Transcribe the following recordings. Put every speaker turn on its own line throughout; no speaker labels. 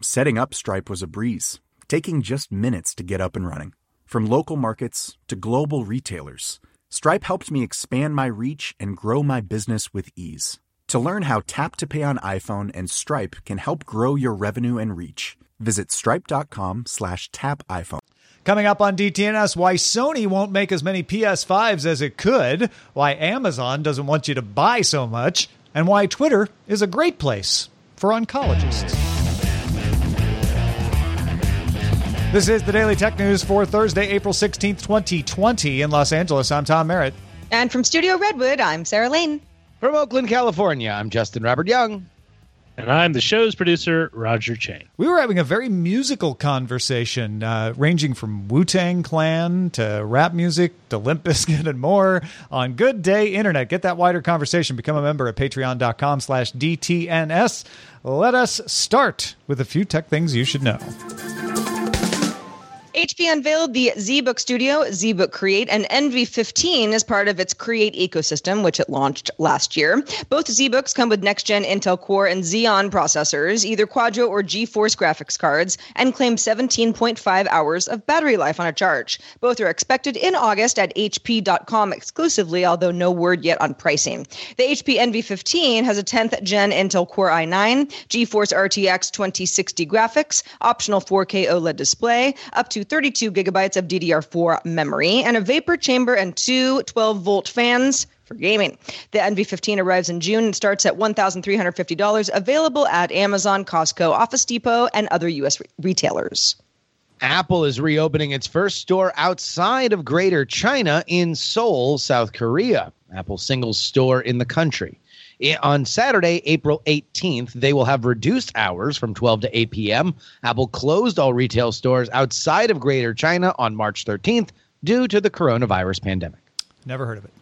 Setting up Stripe was a breeze, taking just minutes to get up and running. From local markets to global retailers, Stripe helped me expand my reach and grow my business with ease. To learn how Tap to Pay on iPhone and Stripe can help grow your revenue and reach, visit stripe.com slash tap iPhone.
Coming up on DTNS, why Sony won't make as many PS5s as it could, why Amazon doesn't want you to buy so much, and why Twitter is a great place for oncologists. This is the Daily Tech News for Thursday, April 16th, 2020. In Los Angeles, I'm Tom Merritt.
And from Studio Redwood, I'm Sarah Lane.
From Oakland, California, I'm Justin Robert Young.
And I'm the show's producer, Roger Chang.
We were having a very musical conversation, uh, ranging from Wu Tang Clan to rap music to Limp Bizkit and more on Good Day Internet. Get that wider conversation. Become a member at patreon.com slash DTNS. Let us start with a few tech things you should know.
HP unveiled the ZBook Studio, ZBook Create, and Envy 15 as part of its Create ecosystem, which it launched last year. Both ZBooks come with next gen Intel Core and Xeon processors, either Quadro or GeForce graphics cards, and claim 17.5 hours of battery life on a charge. Both are expected in August at HP.com exclusively, although no word yet on pricing. The HP Envy 15 has a 10th gen Intel Core i9, GeForce RTX 2060 graphics, optional 4K OLED display, up to 32 gigabytes of DDR4 memory, and a vapor chamber and two 12 volt fans for gaming. The Envy 15 arrives in June and starts at $1,350, available at Amazon, Costco, Office Depot, and other U.S. Re- retailers.
Apple is reopening its first store outside of Greater China in Seoul, South Korea. Apple's single store in the country. Eh, on Saturday, April 18th, they will have reduced hours from 12 to 8 p.m. Apple closed all retail stores outside of Greater China on March 13th due to the coronavirus pandemic.
Never heard of it.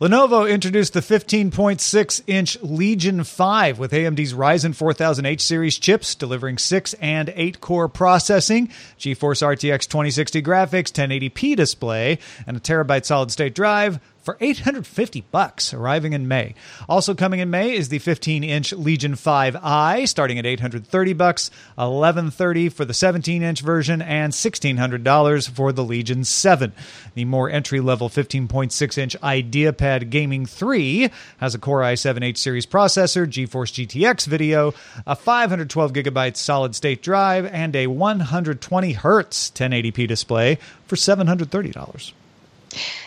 Lenovo introduced the 15.6 inch Legion 5 with AMD's Ryzen 4000H series chips, delivering 6 and 8 core processing, GeForce RTX 2060 graphics, 1080p display, and a terabyte solid state drive for 850 bucks, arriving in May. Also coming in May is the 15-inch Legion 5i, starting at 830 bucks, 1130 for the 17-inch version, and $1,600 for the Legion 7. The more entry-level 15.6-inch IdeaPad Gaming 3 has a Core i7 H series processor, GeForce GTX video, a 512 gigabyte solid-state drive, and a 120 hertz 1080p display for $730.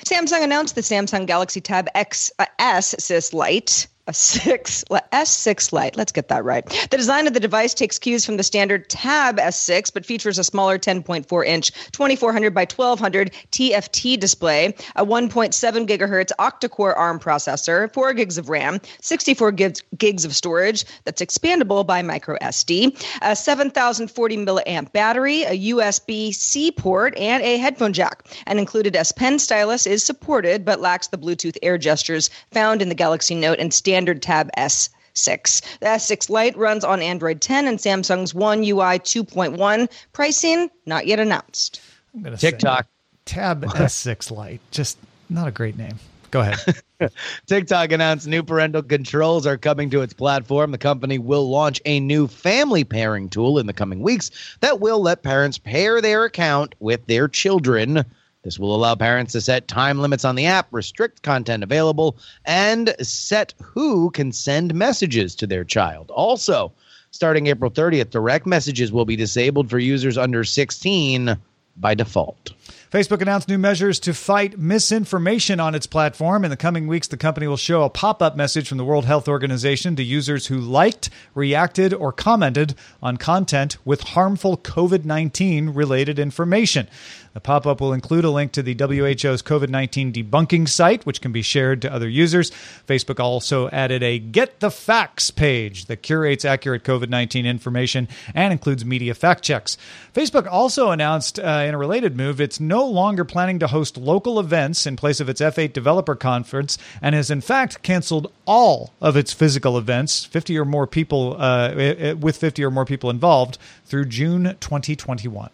Samsung announced the Samsung Galaxy Tab X uh, S Sis Lite a six S6 Lite. Let's get that right. The design of the device takes cues from the standard Tab S6, but features a smaller 10.4 inch 2400 by 1200 TFT display, a 1.7 gigahertz octa-core ARM processor, 4 gigs of RAM, 64 gigs, gigs of storage that's expandable by micro SD, a 7040 milliamp battery, a USB C port, and a headphone jack. An included S Pen stylus is supported, but lacks the Bluetooth Air gestures found in the Galaxy Note and standard Tab S6. The S6 Lite runs on Android 10 and Samsung's One UI 2.1. Pricing not yet announced.
I'm going to TikTok.
Tab S6 Lite. Just not a great name. Go ahead.
TikTok announced new parental controls are coming to its platform. The company will launch a new family pairing tool in the coming weeks that will let parents pair their account with their children. This will allow parents to set time limits on the app, restrict content available, and set who can send messages to their child. Also, Starting April 30th, direct messages will be disabled for users under 16 by default.
Facebook announced new measures to fight misinformation on its platform. In the coming weeks, the company will show a pop up message from the World Health Organization to users who liked, reacted, or commented on content with harmful COVID 19 related information. The pop up will include a link to the WHO's COVID 19 debunking site, which can be shared to other users. Facebook also added a Get the Facts page that curates accurate COVID 19 information and includes media fact checks. Facebook also announced uh, in a related move it's no longer planning to host local events in place of its F8 developer conference and has in fact canceled all of its physical events, 50 or more people, uh, with 50 or more people involved, through June 2021.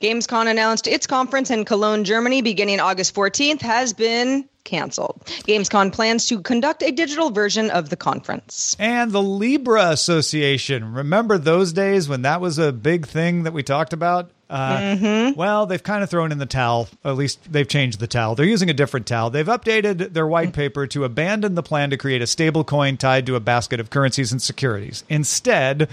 Gamescom announced its conference in Cologne, Germany, beginning August 14th, has been canceled. Gamescom plans to conduct a digital version of the conference.
And the Libra Association. Remember those days when that was a big thing that we talked about? Uh, mm-hmm. Well, they've kind of thrown in the towel. At least they've changed the towel. They're using a different towel. They've updated their white paper to abandon the plan to create a stable coin tied to a basket of currencies and securities. Instead,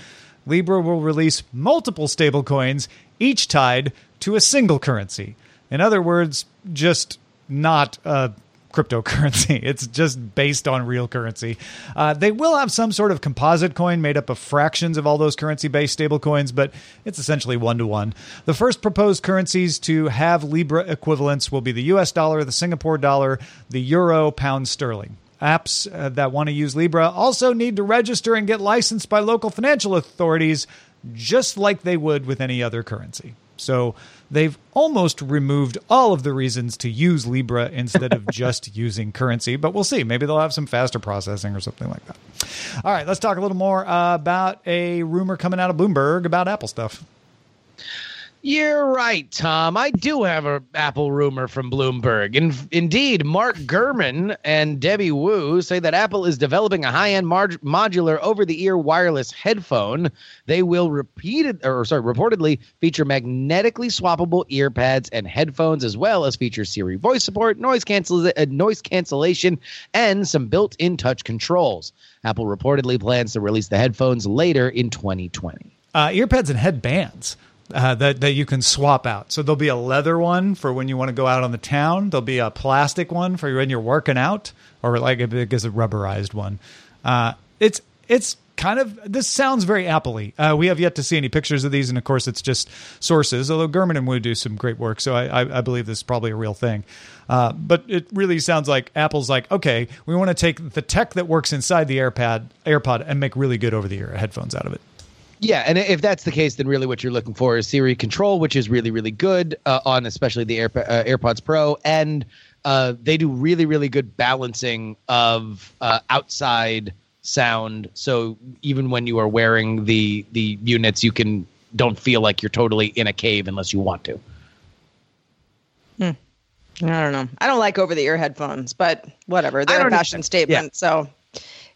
Libra will release multiple stablecoins, each tied to a single currency. In other words, just not a cryptocurrency. It's just based on real currency. Uh, they will have some sort of composite coin made up of fractions of all those currency based stablecoins, but it's essentially one to one. The first proposed currencies to have Libra equivalents will be the US dollar, the Singapore dollar, the euro, pound sterling. Apps uh, that want to use Libra also need to register and get licensed by local financial authorities, just like they would with any other currency. So they've almost removed all of the reasons to use Libra instead of just using currency. But we'll see. Maybe they'll have some faster processing or something like that. All right, let's talk a little more uh, about a rumor coming out of Bloomberg about Apple stuff.
You're right, Tom. I do have a Apple rumor from Bloomberg. In, indeed, Mark Gurman and Debbie Wu say that Apple is developing a high-end mar- modular over-the-ear wireless headphone. They will repeated or sorry, reportedly feature magnetically swappable ear pads and headphones, as well as feature Siri voice support, noise cancel uh, noise cancellation, and some built-in touch controls. Apple reportedly plans to release the headphones later in 2020.
Uh, earpads and headbands uh, that that you can swap out. So there'll be a leather one for when you want to go out on the town. There'll be a plastic one for when you're working out, or like big as a rubberized one. Uh, it's it's kind of this sounds very appley. Uh, we have yet to see any pictures of these, and of course, it's just sources. Although Gurman and Wu do some great work, so I, I, I believe this is probably a real thing. Uh, but it really sounds like Apple's like, okay, we want to take the tech that works inside the AirPad AirPod and make really good over the ear headphones out of it.
Yeah, and if that's the case, then really what you're looking for is Siri control, which is really really good uh, on especially the Air, uh, AirPods Pro, and uh, they do really really good balancing of uh, outside sound. So even when you are wearing the the units, you can don't feel like you're totally in a cave unless you want to.
Hmm. I don't know. I don't like over the ear headphones, but whatever. They're a fashion statement, yeah. so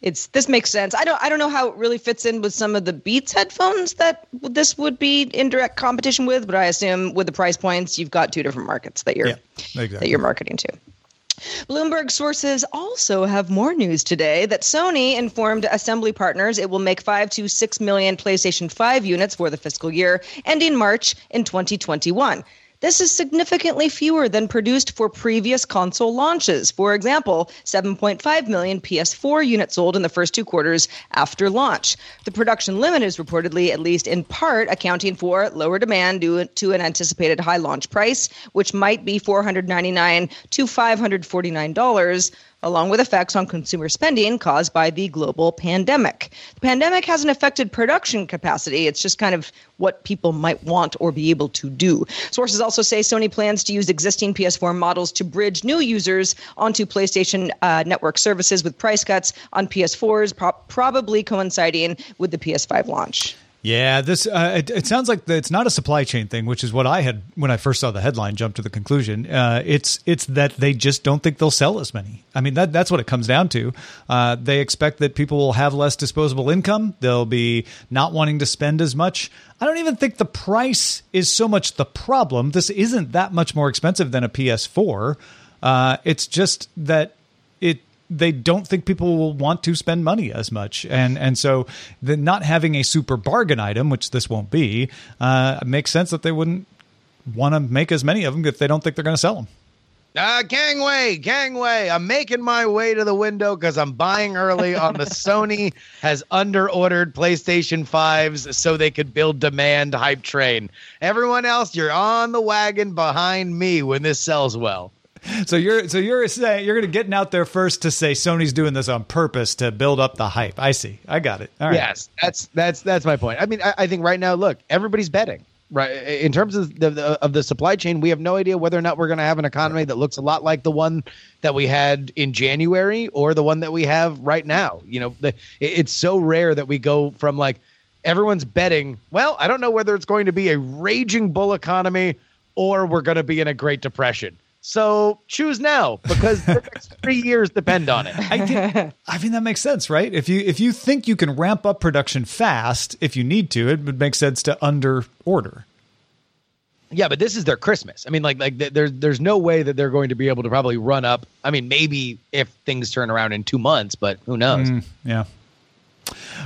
it's this makes sense. I don't I don't know how it really fits in with some of the Beats headphones that this would be in direct competition with, but I assume with the price points, you've got two different markets that you're yeah, exactly. that you're marketing to. Bloomberg sources also have more news today that Sony informed assembly partners it will make 5 to 6 million PlayStation 5 units for the fiscal year ending March in 2021. This is significantly fewer than produced for previous console launches. For example, 7.5 million PS4 units sold in the first two quarters after launch. The production limit is reportedly, at least in part, accounting for lower demand due to an anticipated high launch price, which might be 499 to $549 along with effects on consumer spending caused by the global pandemic. The pandemic hasn't affected production capacity, it's just kind of what people might want or be able to do. Sources also say Sony plans to use existing PS4 models to bridge new users onto PlayStation uh, Network services with price cuts on PS4s, pro- probably coinciding with the PS5 launch.
Yeah, this uh, it, it, sounds like it's not a supply chain thing, which is what I had when I first saw the headline. Jump to the conclusion. Uh, it's it's that they just don't think they'll sell as many. I mean, that that's what it comes down to. Uh, they expect that people will have less disposable income. They'll be not wanting to spend as much. I don't even think the price is so much the problem. This isn't that much more expensive than a PS4. Uh, it's just that they don't think people will want to spend money as much, and and so the not having a super bargain item, which this won't be, uh, makes sense that they wouldn't want to make as many of them if they don't think they're going to sell them.
Uh, gangway, gangway. I'm making my way to the window because I'm buying early on the Sony has underordered PlayStation 5s so they could build demand hype train. Everyone else, you're on the wagon behind me when this sells well.
So you're so you're saying you're going to getting out there first to say Sony's doing this on purpose to build up the hype. I see. I got it.
Yes, that's that's that's my point. I mean, I, I think right now, look, everybody's betting right in terms of the, the, of the supply chain we have no idea whether or not we're going to have an economy that looks a lot like the one that we had in january or the one that we have right now you know the, it's so rare that we go from like everyone's betting well i don't know whether it's going to be a raging bull economy or we're going to be in a great depression so choose now because the next three years depend on it.
I, get, I mean that makes sense, right? If you if you think you can ramp up production fast, if you need to, it would make sense to under order.
Yeah, but this is their Christmas. I mean, like like there's there's no way that they're going to be able to probably run up. I mean, maybe if things turn around in two months, but who knows? Mm,
yeah.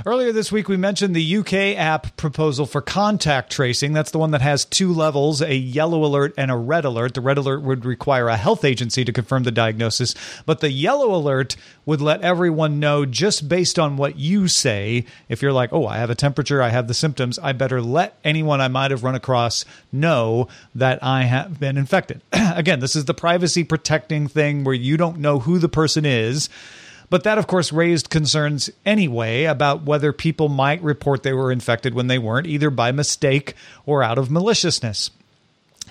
Earlier this week, we mentioned the UK app proposal for contact tracing. That's the one that has two levels a yellow alert and a red alert. The red alert would require a health agency to confirm the diagnosis, but the yellow alert would let everyone know just based on what you say. If you're like, oh, I have a temperature, I have the symptoms, I better let anyone I might have run across know that I have been infected. Again, this is the privacy protecting thing where you don't know who the person is but that, of course, raised concerns anyway about whether people might report they were infected when they weren't, either by mistake or out of maliciousness.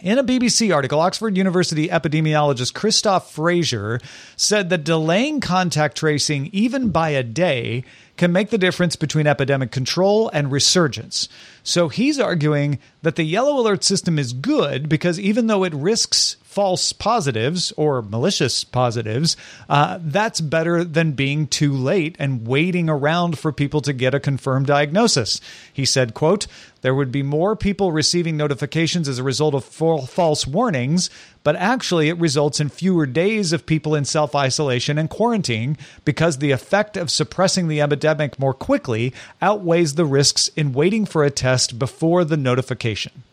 In a BBC article, Oxford University epidemiologist Christoph Fraser said that delaying contact tracing even by a day can make the difference between epidemic control and resurgence. So he's arguing that the yellow alert system is good because even though it risks false positives or malicious positives, uh, that's better than being too late and waiting around for people to get a confirmed diagnosis. He said, quote, there would be more people receiving notifications as a result of false warnings, but actually it results in fewer days of people in self isolation and quarantine because the effect of suppressing the epidemic more quickly outweighs the risks in waiting for a test before the notification.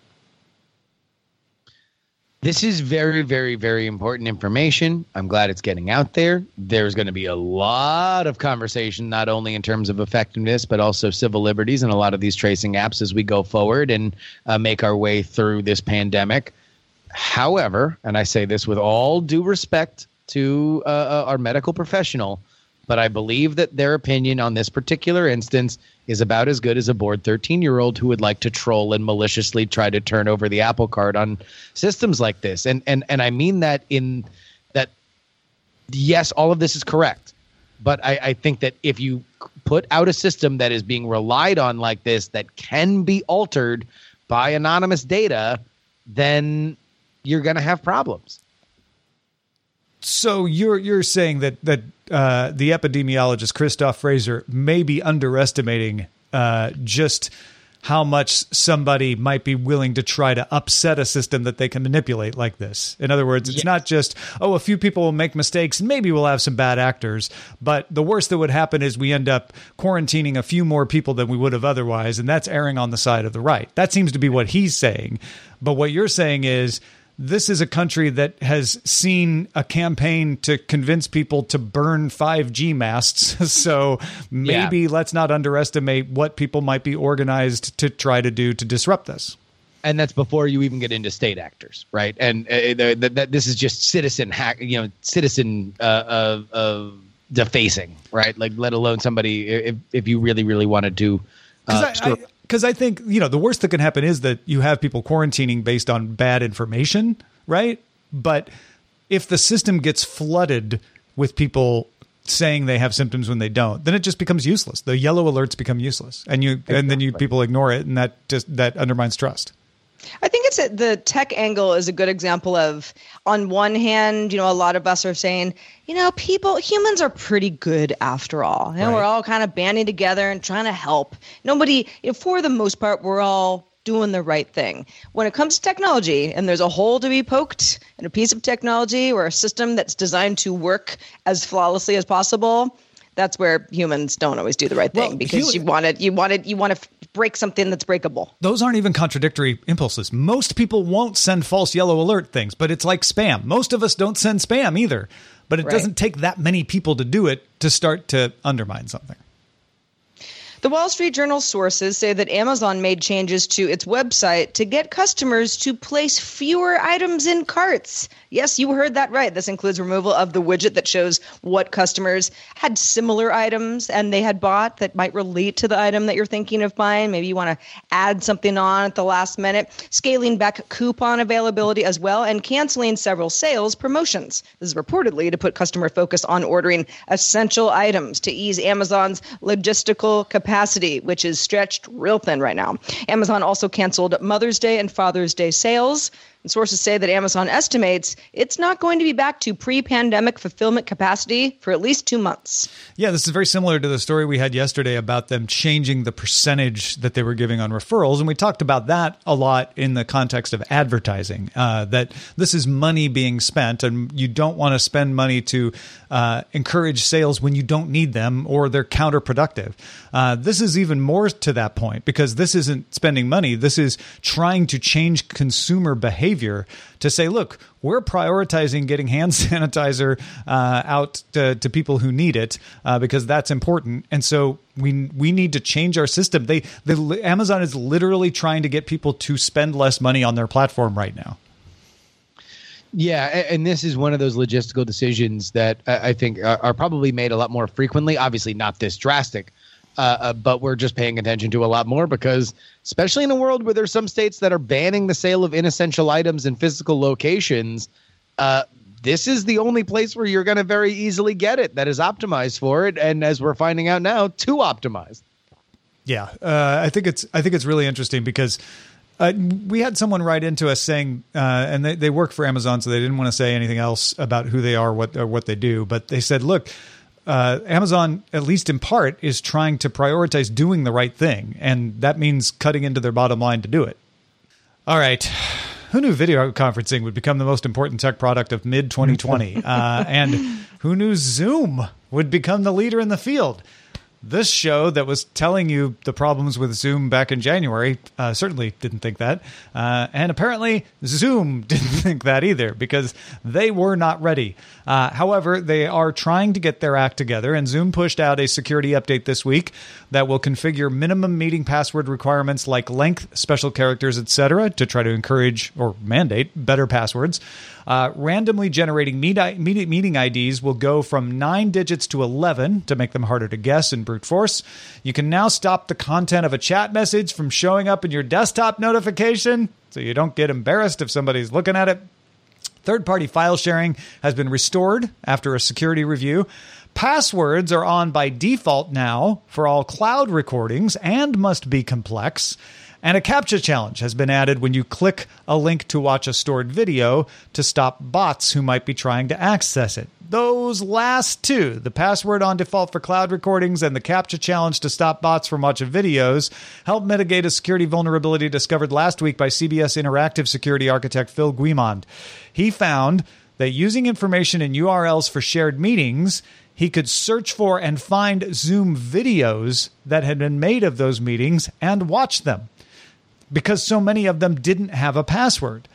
This is very, very, very important information. I'm glad it's getting out there. There's going to be a lot of conversation, not only in terms of effectiveness, but also civil liberties and a lot of these tracing apps as we go forward and uh, make our way through this pandemic. However, and I say this with all due respect to uh, uh our medical professional, but I believe that their opinion on this particular instance is about as good as a bored 13 year old who would like to troll and maliciously try to turn over the apple cart on systems like this. And and and I mean that in that yes, all of this is correct. But I, I think that if you put out a system that is being relied on like this that can be altered by anonymous data, then you're going to have problems.
So you're you're saying that that uh, the epidemiologist Christoph Fraser may be underestimating uh, just how much somebody might be willing to try to upset a system that they can manipulate like this. In other words, it's yes. not just, oh, a few people will make mistakes, maybe we'll have some bad actors, but the worst that would happen is we end up quarantining a few more people than we would have otherwise, and that's erring on the side of the right. That seems to be what he's saying. But what you're saying is, this is a country that has seen a campaign to convince people to burn 5G masts. so maybe yeah. let's not underestimate what people might be organized to try to do to disrupt this.
And that's before you even get into state actors, right? And uh, that this is just citizen hack, you know, citizen uh, uh, defacing, right? Like, let alone somebody if if you really really wanted to.
Uh, I, I, because I think you know the worst that can happen is that you have people quarantining based on bad information, right? But if the system gets flooded with people saying they have symptoms when they don't, then it just becomes useless. The yellow alerts become useless, and you exactly. and then you people ignore it, and that just that undermines trust.
I think a, the tech angle is a good example of, on one hand, you know, a lot of us are saying, you know, people, humans are pretty good after all. You know, right. we're all kind of banding together and trying to help. Nobody, you know, for the most part, we're all doing the right thing. When it comes to technology and there's a hole to be poked in a piece of technology or a system that's designed to work as flawlessly as possible, that's where humans don't always do the right thing
Well,
because you want it you want it you want to break something that's breakable.
Those aren't even contradictory impulses. Most people won't send false yellow alert things, but it's like spam. Most of us don't send spam either. But it
Right.
doesn't take that many people to do it to start to undermine something.
The Wall Street Journal sources say that Amazon made changes to its website to get customers to place fewer items in carts. Yes, you heard that right. This includes removal of the widget that shows what customers had similar items and they had bought that might relate to the item that you're thinking of buying. Maybe you want to add something on at the last minute, scaling back coupon availability as well, and canceling several sales promotions. This is reportedly to put customer focus on ordering essential items to ease Amazon's logistical capacity, which is stretched real thin right now. Amazon also canceled Mother's Day and Father's Day sales. And sources say that Amazon estimates it's not going to be back to pre pandemic fulfillment capacity for at least two months.
Yeah, this is very similar to the story we had yesterday about them changing the percentage that they were giving on referrals. And we talked about that a lot in the context of advertising, uh, that this is money being spent, and you don't want to spend money to uh, encourage sales when you don't need them or they're counterproductive. Uh, this is even more to that point because this isn't spending money, this is trying to change consumer behavior to say, look, we're prioritizing getting hand sanitizer uh, out to, to people who need it uh, because that's important. And so we we need to change our system. They the Amazon is literally trying to get people to spend less money on their platform right now.
Yeah, and this is one of those logistical decisions that I think are probably made a lot more frequently. Obviously, not this drastic, uh, uh, but we're just paying attention to a lot more because, especially in a world where there's some states that are banning the sale of inessential items in physical locations, uh, this is the only place where you're going to very easily get it that is optimized for it, and as we're finding out now, too optimized.
Yeah, uh, I think it's I think it's really interesting because uh, we had someone write into us saying, uh, and they, they work for Amazon, so they didn't want to say anything else about who they are, what or what they do, but they said, look. Uh, Amazon, at least in part, is trying to prioritize doing the right thing, and that means cutting into their bottom line to do it. All right. Who knew video conferencing would become the most important tech product of mid 2020? uh, and who knew Zoom would become the leader in the field? This show that was telling you the problems with Zoom back in January uh, certainly didn't think that. Uh, and apparently, Zoom didn't think that either because they were not ready. Uh, however, they are trying to get their act together, and Zoom pushed out a security update this week that will configure minimum meeting password requirements like length, special characters, etc., to try to encourage or mandate better passwords. Uh, randomly generating meet- meet- meeting IDs will go from nine digits to 11 to make them harder to guess in brute force. You can now stop the content of a chat message from showing up in your desktop notification so you don't get embarrassed if somebody's looking at it. Third party file sharing has been restored after a security review. Passwords are on by default now for all cloud recordings and must be complex. And a CAPTCHA challenge has been added when you click a link to watch a stored video to stop bots who might be trying to access it. Those last two, the password on default for cloud recordings and the CAPTCHA challenge to stop bots from watching videos, help mitigate a security vulnerability discovered last week by CBS Interactive security architect Phil Guimond. He found that using information in URLs for shared meetings, he could search for and find Zoom videos that had been made of those meetings and watch them because so many of them didn't have a password.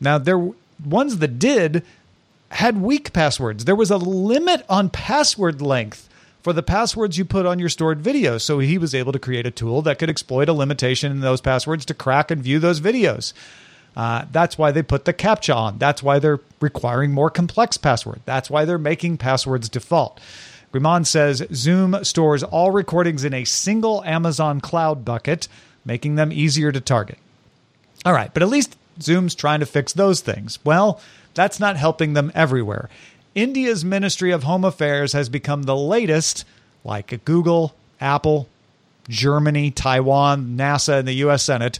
Now, there ones that did had weak passwords. There was a limit on password length for the passwords you put on your stored videos. So he was able to create a tool that could exploit a limitation in those passwords to crack and view those videos. Uh, that's why they put the CAPTCHA on. That's why they're requiring more complex password. That's why they're making passwords default. Guimond says Zoom stores all recordings in a single Amazon cloud bucket, making them easier to target. All right, but at least Zoom's trying to fix those things. Well, that's not helping them everywhere. India's Ministry of Home Affairs has become the latest, like Google, Apple, Germany, Taiwan, NASA, and the US Senate,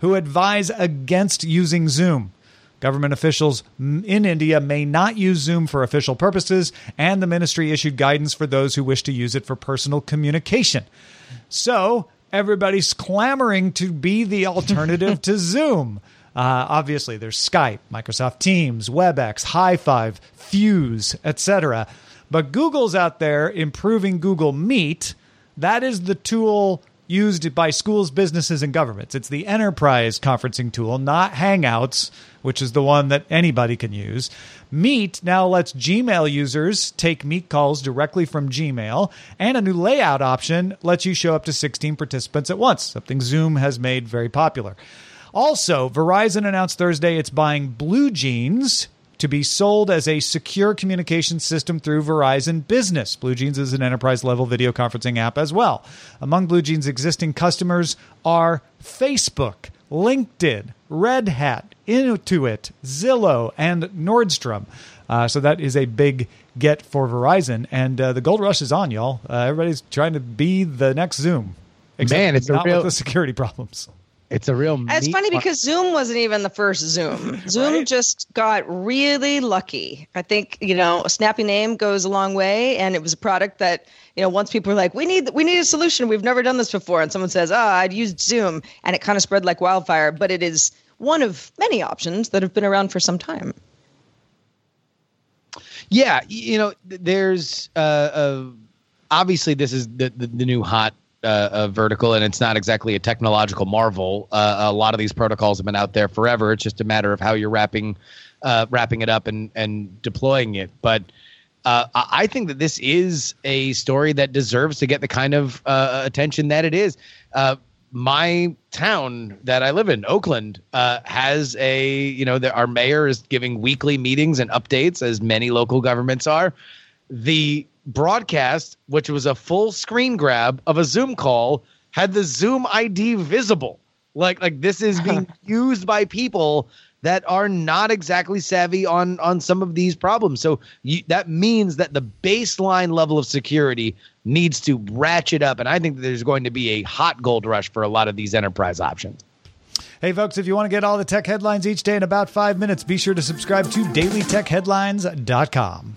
who advise against using Zoom. Government officials in India may not use Zoom for official purposes, and the ministry issued guidance for those who wish to use it for personal communication. So, everybody's clamoring to be the alternative to Zoom. Uh, obviously, there's Skype, Microsoft Teams, WebEx, High Five, Fuze, etc. But Google's out there improving Google Meet. That is the tool used by schools, businesses, and governments. It's the enterprise conferencing tool, not Hangouts, which is the one that anybody can use. Meet now lets Gmail users take Meet calls directly from Gmail, and a new layout option lets you show up to 16 participants at once, something Zoom has made very popular. Also, Verizon announced Thursday it's buying BlueJeans to be sold as a secure communication system through Verizon Business. BlueJeans is an enterprise level video conferencing app as well. Among BlueJeans' existing customers are Facebook, LinkedIn, Red Hat, Intuit, Zillow, and Nordstrom. Uh, so that is a big get for Verizon, and uh, the gold rush is on, y'all. Uh, everybody's trying to be the next Zoom.
Man, it's
not
real-
with the security problems.
It's a real.
It's funny
mar-
because Zoom wasn't even the first Zoom. Zoom just got really lucky. I think you know a snappy name goes a long way, and it was a product that you know once people were like, "We need we need a solution. We've never done this before," and someone says, "Oh, I'd used Zoom," and it kind of spread like wildfire. But it is one of many options that have been around for some time.
Yeah, you know, there's uh, uh obviously this is the the, the new hot uh, uh, vertical, and it's not exactly a technological marvel. Uh, a lot of these protocols have been out there forever. It's just a matter of how you're wrapping uh, wrapping it up and and deploying it. But uh, I think that this is a story that deserves to get the kind of uh, attention that it is. Uh, my town that I live in, Oakland, has a you know the, our mayor is giving weekly meetings and updates, as many local governments are. The broadcast, which was a full screen grab of a Zoom call, had the Zoom ID visible. Like like this is being used by people that are not exactly savvy on on some of these problems. So you, that means that the baseline level of security needs to ratchet up, and I think there's going to be a hot gold rush for a lot of these enterprise options.
Hey, folks, if you want to get all the tech headlines each day in about five minutes, be sure to subscribe to dailytechheadlines.com.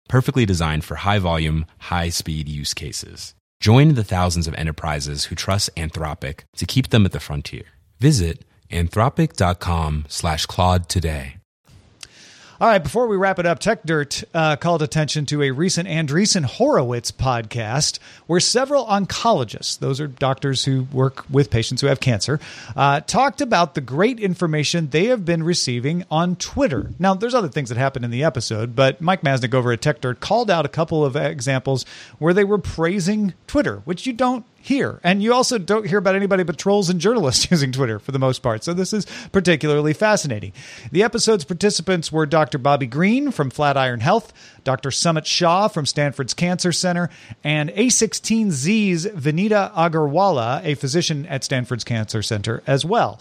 perfectly designed for high volume, high speed use cases. Join the thousands of enterprises who trust Anthropic to keep them at the frontier. Visit anthropic.com slash Claude today.
All right, before we wrap it up, Techdirt uh, called attention to a recent Andreessen Horowitz podcast where several oncologists, those are doctors who work with patients who have cancer, uh, talked about the great information they have been receiving on Twitter. Now, there's other things that happened in the episode, but Mike Masnick over at Techdirt called out a couple of examples where they were praising Twitter, which you don't hear. And you also don't hear about anybody but trolls and journalists using Twitter for the most part. So this is particularly fascinating. The episode's participants were Dr. Bobby Green from Flatiron Health, Dr. Sumit Shah from Stanford's Cancer Center, and A16Z's Vineeta Agarwala, a physician at Stanford's Cancer Center as well.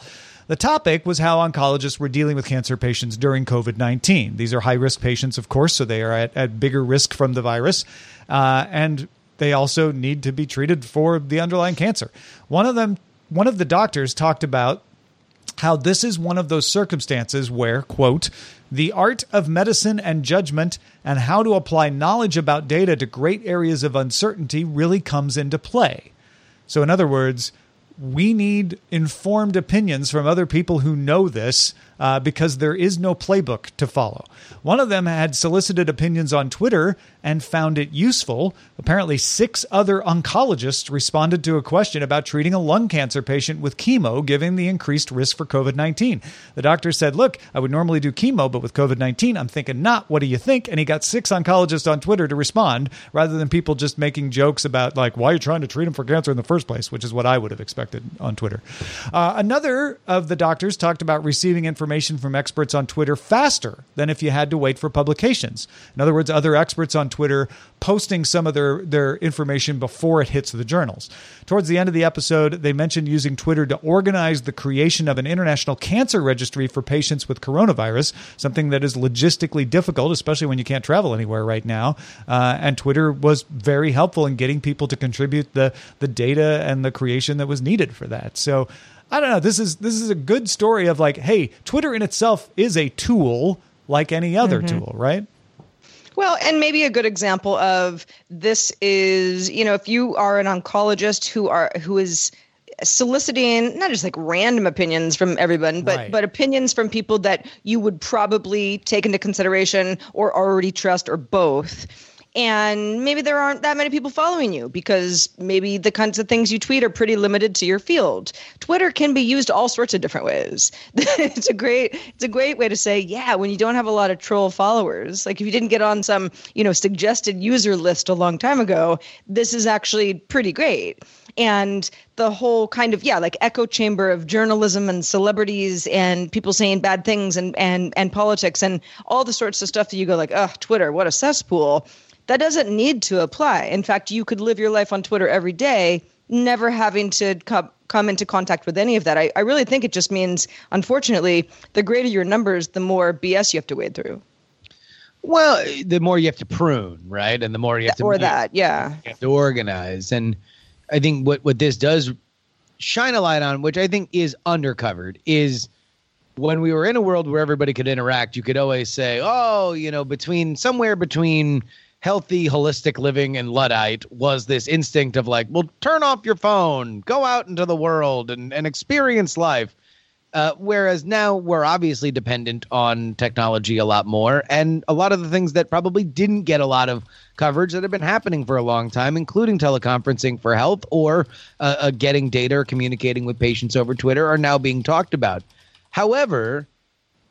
The topic was how oncologists were dealing with cancer patients during COVID 19. These are high risk patients, of course, so they are at, at bigger risk from the virus. Uh, and they also need to be treated for the underlying cancer. One of them, one of the doctors talked about how this is one of those circumstances where, quote, the art of medicine and judgment and how to apply knowledge about data to great areas of uncertainty really comes into play. So, in other words, we need informed opinions from other people who know this uh, because there is no playbook to follow. One of them had solicited opinions on Twitter and found it useful. Apparently, six other oncologists responded to a question about treating a lung cancer patient with chemo, given the increased risk for COVID 19. The doctor said, Look, I would normally do chemo, but with COVID 19, I'm thinking not. What do you think? And he got six oncologists on Twitter to respond rather than people just making jokes about, like, why are you trying to treat him for cancer in the first place, which is what I would have expected on Twitter. Uh, another of the doctors talked about receiving information information from experts on Twitter faster than if you had to wait for publications. In other words, other experts on Twitter posting some of their, their information before it hits the journals. Towards the end of the episode, they mentioned using Twitter to organize the creation of an international cancer registry for patients with coronavirus, something that is logistically difficult, especially when you can't travel anywhere right now. Uh, and Twitter was very helpful in getting people to contribute the, the data and the creation that was needed for that. So, I don't know. This is this is a good story of like, hey, Twitter in itself is a tool like any other mm-hmm. tool, right?
Well, and maybe a good example of this is, you know, if you are an oncologist who are who is soliciting not just like random opinions from everyone, but right. but opinions from people that you would probably take into consideration or already trust or both and maybe there aren't that many people following you because maybe the kinds of things you tweet are pretty limited to your field. Twitter can be used all sorts of different ways. it's a great it's a great way to say, yeah, when you don't have a lot of troll followers, like if you didn't get on some, you know, suggested user list a long time ago, this is actually pretty great. And the whole kind of yeah, like echo chamber of journalism and celebrities and people saying bad things and and and politics and all the sorts of stuff that you go like, oh, Twitter, what a cesspool that doesn't need to apply. In fact, you could live your life on Twitter every day, never having to come come into contact with any of that. I, I really think it just means, unfortunately, the greater your numbers, the more BS you have to wade through.
Well, the more you have to prune, right? And the more you have to
or that, yeah,
you have to organize. And I think what what this does shine a light on, which I think is undercovered, is when we were in a world where everybody could interact, you could always say, "Oh, you know, between somewhere between." Healthy, holistic living and Luddite was this instinct of like, well, turn off your phone, go out into the world and, and experience life. Uh, whereas now we're obviously dependent on technology a lot more, and a lot of the things that probably didn't get a lot of coverage that have been happening for a long time, including teleconferencing for health or uh, uh, getting data or communicating with patients over Twitter, are now being talked about. However,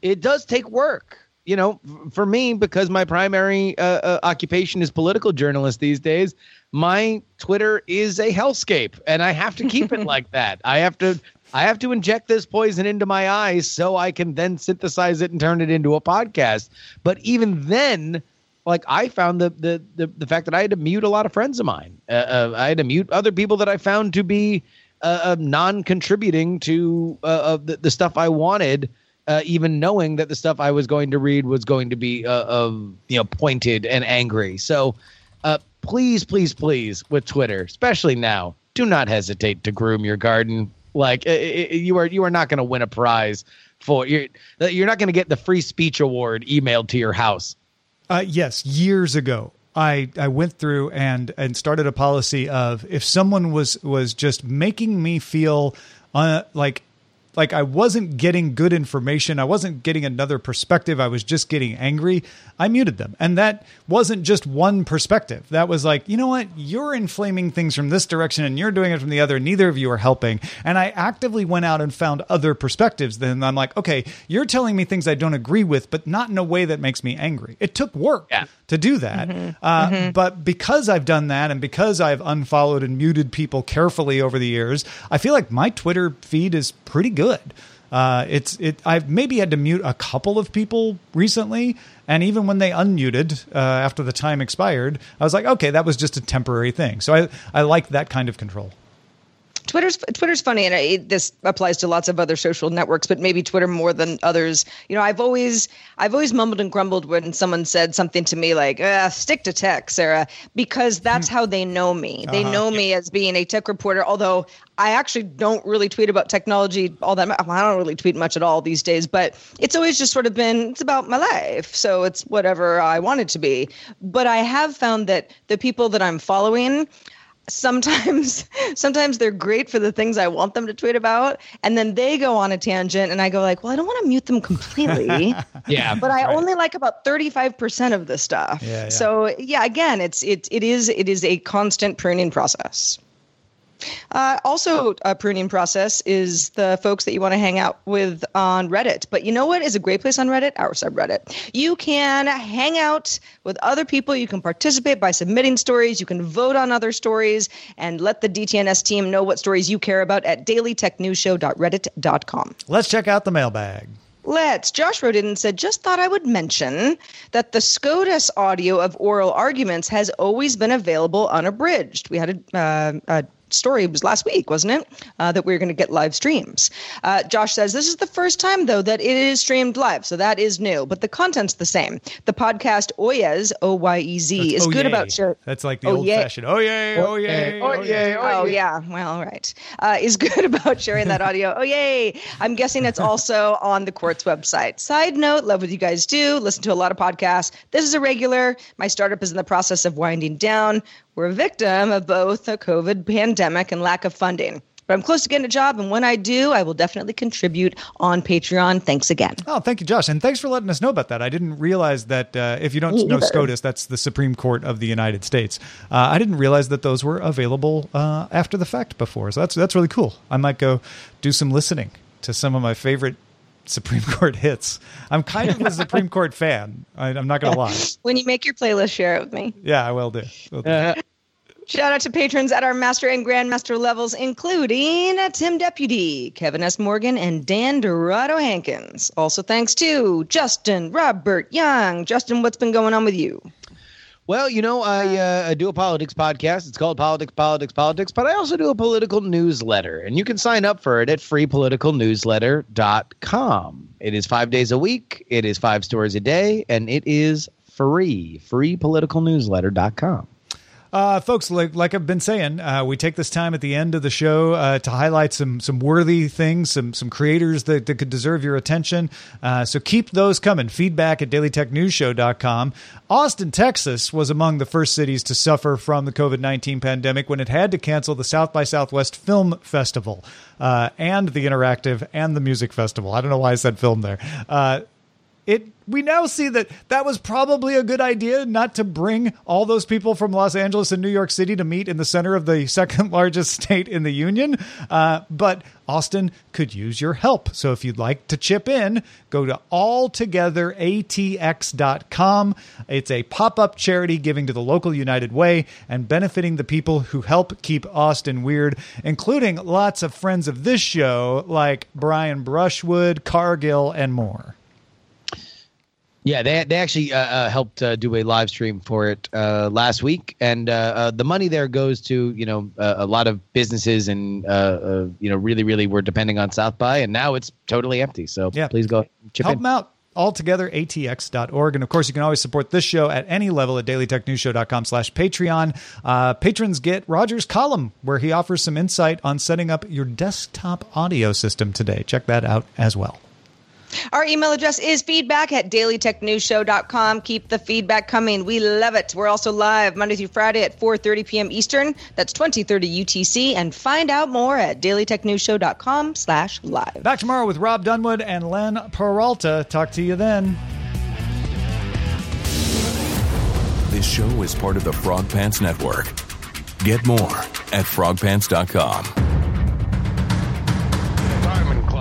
it does take work you know, for me, because my primary uh, uh, occupation is political journalist these days, my Twitter is a hellscape, and I have to keep it like that. I have to. I have to inject this poison into my eyes so I can then synthesize it and turn it into a podcast. But even then, like I found the the the, the fact that I had to mute a lot of friends of mine. Uh, uh, I had to mute other people that I found to be uh, uh non-contributing to uh, the, the stuff I wanted uh, even knowing that the stuff I was going to read was going to be uh, of you know pointed and angry. So, uh, please, please, please, with Twitter, especially now, do not hesitate to groom your garden. Like it, it, you are, you are not going to win a prize for you're you're not going to get the free speech award emailed to your house.
Uh, yes, years ago, I, I went through and and started a policy of if someone was was just making me feel uh, like like I wasn't getting good information. I wasn't getting another perspective. I was just getting angry. I muted them. And that wasn't just one perspective. That was like, you know what? You're inflaming things from this direction and you're doing it from the other. Neither of you are helping. And I actively went out and found other perspectives. Then I'm like, okay, you're telling me things I don't agree with, but not in a way that makes me angry. It took work
Yeah.
to do that. Uh, But because I've done that and because I've unfollowed and muted people carefully over the years, I feel like my Twitter feed is pretty good. Uh, it's it. I've maybe had to mute a couple of people recently, and even when they unmuted uh, after the time expired, I was like, okay, that was just a temporary thing. So I I like that kind of control.
Twitter's Twitter's funny, and it, this applies to lots of other social networks, but maybe Twitter more than others. You know, I've always I've always mumbled and grumbled when someone said something to me like uh, "stick to tech, Sarah," because that's how they know me. They know me as being a tech reporter. Although I actually don't really tweet about technology all that. much. I don't really tweet much at all these days, but it's always just sort of been it's about my life, so it's whatever I want it to be. But I have found that the people that I'm following sometimes sometimes they're great for the things I want them to tweet about and then they go on a tangent and I go like, "Well, I don't want to mute them completely."
Yeah.
but I only like about 35% of the stuff.
Yeah, yeah.
So, yeah, again, it's it it is it is a constant pruning process. Uh, also, a pruning process is the folks that you want to hang out with on Reddit. But you know what is a great place on Reddit? Our subreddit. You can hang out with other people. You can participate by submitting stories. You can vote on other stories and let the DTNS team know what stories you care about at dailytechnewsshow.reddit.com.
Let's check out the mailbag.
Let's. Josh wrote in and said, just thought I would mention that the SCOTUS audio of oral arguments has always been available unabridged. We had a, uh, a story, was last week, wasn't it? Uh, that we were going to get live streams. Uh, Josh says, this is the first time, though, that it is streamed live. So that is new, but the content's the same. The podcast Oyez, O Y E Z, is
Oh,
good
yay.
about sharing.
That's like the
Oh,
old
yay.
fashioned. Oh yay! Oh yay!
Oh, yay.
Oh yeah, well, all right. Uh, is good about sharing that audio. Oh yay! I'm guessing it's also on the Quartz website. Side note: love what you guys do. Listen to a lot of podcasts. This is a regular. My startup is in the process of winding down. We're a victim of both a COVID pandemic and lack of funding. But I'm close to getting a job, and when I do, I will definitely contribute on Patreon. Thanks again.
Oh, thank you, Josh, and thanks for letting us know about that. I didn't realize that uh, if you don't
Me
know
either.
SCOTUS, that's the Supreme Court of the United States. Uh, I didn't realize that those were available uh, after the fact before. So that's that's really cool. I might go do some listening to some of my favorite Supreme Court hits. I'm kind of a Supreme Court fan. I, I'm not going to lie.
When you make your playlist, share it with me.
Yeah, I will do. Will do.
Uh,
Shout out to patrons at our master and grandmaster levels, including Tim Deputy, Kevin S. Morgan, and Dan Dorado Hankins. Also, thanks to Justin, Robert Young. Justin, what's been going on with you?
Well, you know, I, uh, I do a politics podcast. It's called Politics, Politics, Politics, but I also do a political newsletter, and you can sign up for it at freepoliticalnewsletter.com. It is five days a week, it is five stories a day, and it is free. Freepoliticalnewsletter.com.
Uh, folks, like like I've been saying, uh, we take this time at the end of the show uh, to highlight some some worthy things, some some creators that, that could deserve your attention. Uh, so keep those coming. Feedback at dailytechnewsshow.com. Austin, Texas was among the first cities to suffer from the COVID 19 pandemic when it had to cancel the South by Southwest Film Festival uh, and the Interactive and the Music Festival. I don't know why I said film there. Uh, it we now see that that was probably a good idea not to bring all those people from Los Angeles and New York City to meet in the center of the second largest state in the union. Uh, but Austin could use your help. So if you'd like to chip in, go to alltogetheratx.com. It's a pop up charity giving to the local United Way and benefiting the people who help keep Austin weird, including lots of friends of this show like Brian Brushwood, Cargill, and more.
Yeah, they they actually uh, uh, helped uh, do a live stream for it uh, last week, and uh, uh, the money there goes to you know uh, a lot of businesses, and uh, uh, you know really really were depending on South by, and now it's totally empty. So
Yeah.
please go chip
help
in.
them out. Altogether atx.org and of course you can always support this show at any level at dailytechnewsshow.com slash patreon. Uh, patrons get roger's column where he offers some insight on setting up your desktop audio system today. Check that out as well
Our email address is feedback at dailytechnewsshow.com. Keep the feedback coming. We love it. We're also live Monday through Friday at 4.30 p.m. Eastern. That's 2030 UTC. And find out more at dailytechnewsshow.com slash live.
Back tomorrow with Rob Dunwood and Len Peralta. Talk to you then.
This show is part of the Frog Pants Network. Get more at frogpants.com.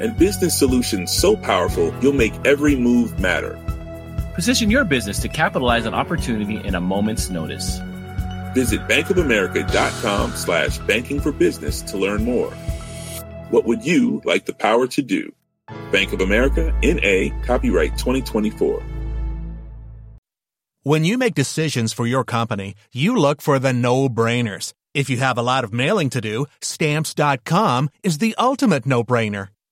and business solutions so powerful you'll make every move matter.
Position your business to capitalize on opportunity in a moment's notice.
Visit bankofamerica.com slash banking for business to learn more. What would you like the power to do? Bank of America, NA, copyright 2024.
When you make decisions for your company, you look for the no-brainers. If you have a lot of mailing to do, stamps.com is the ultimate no-brainer.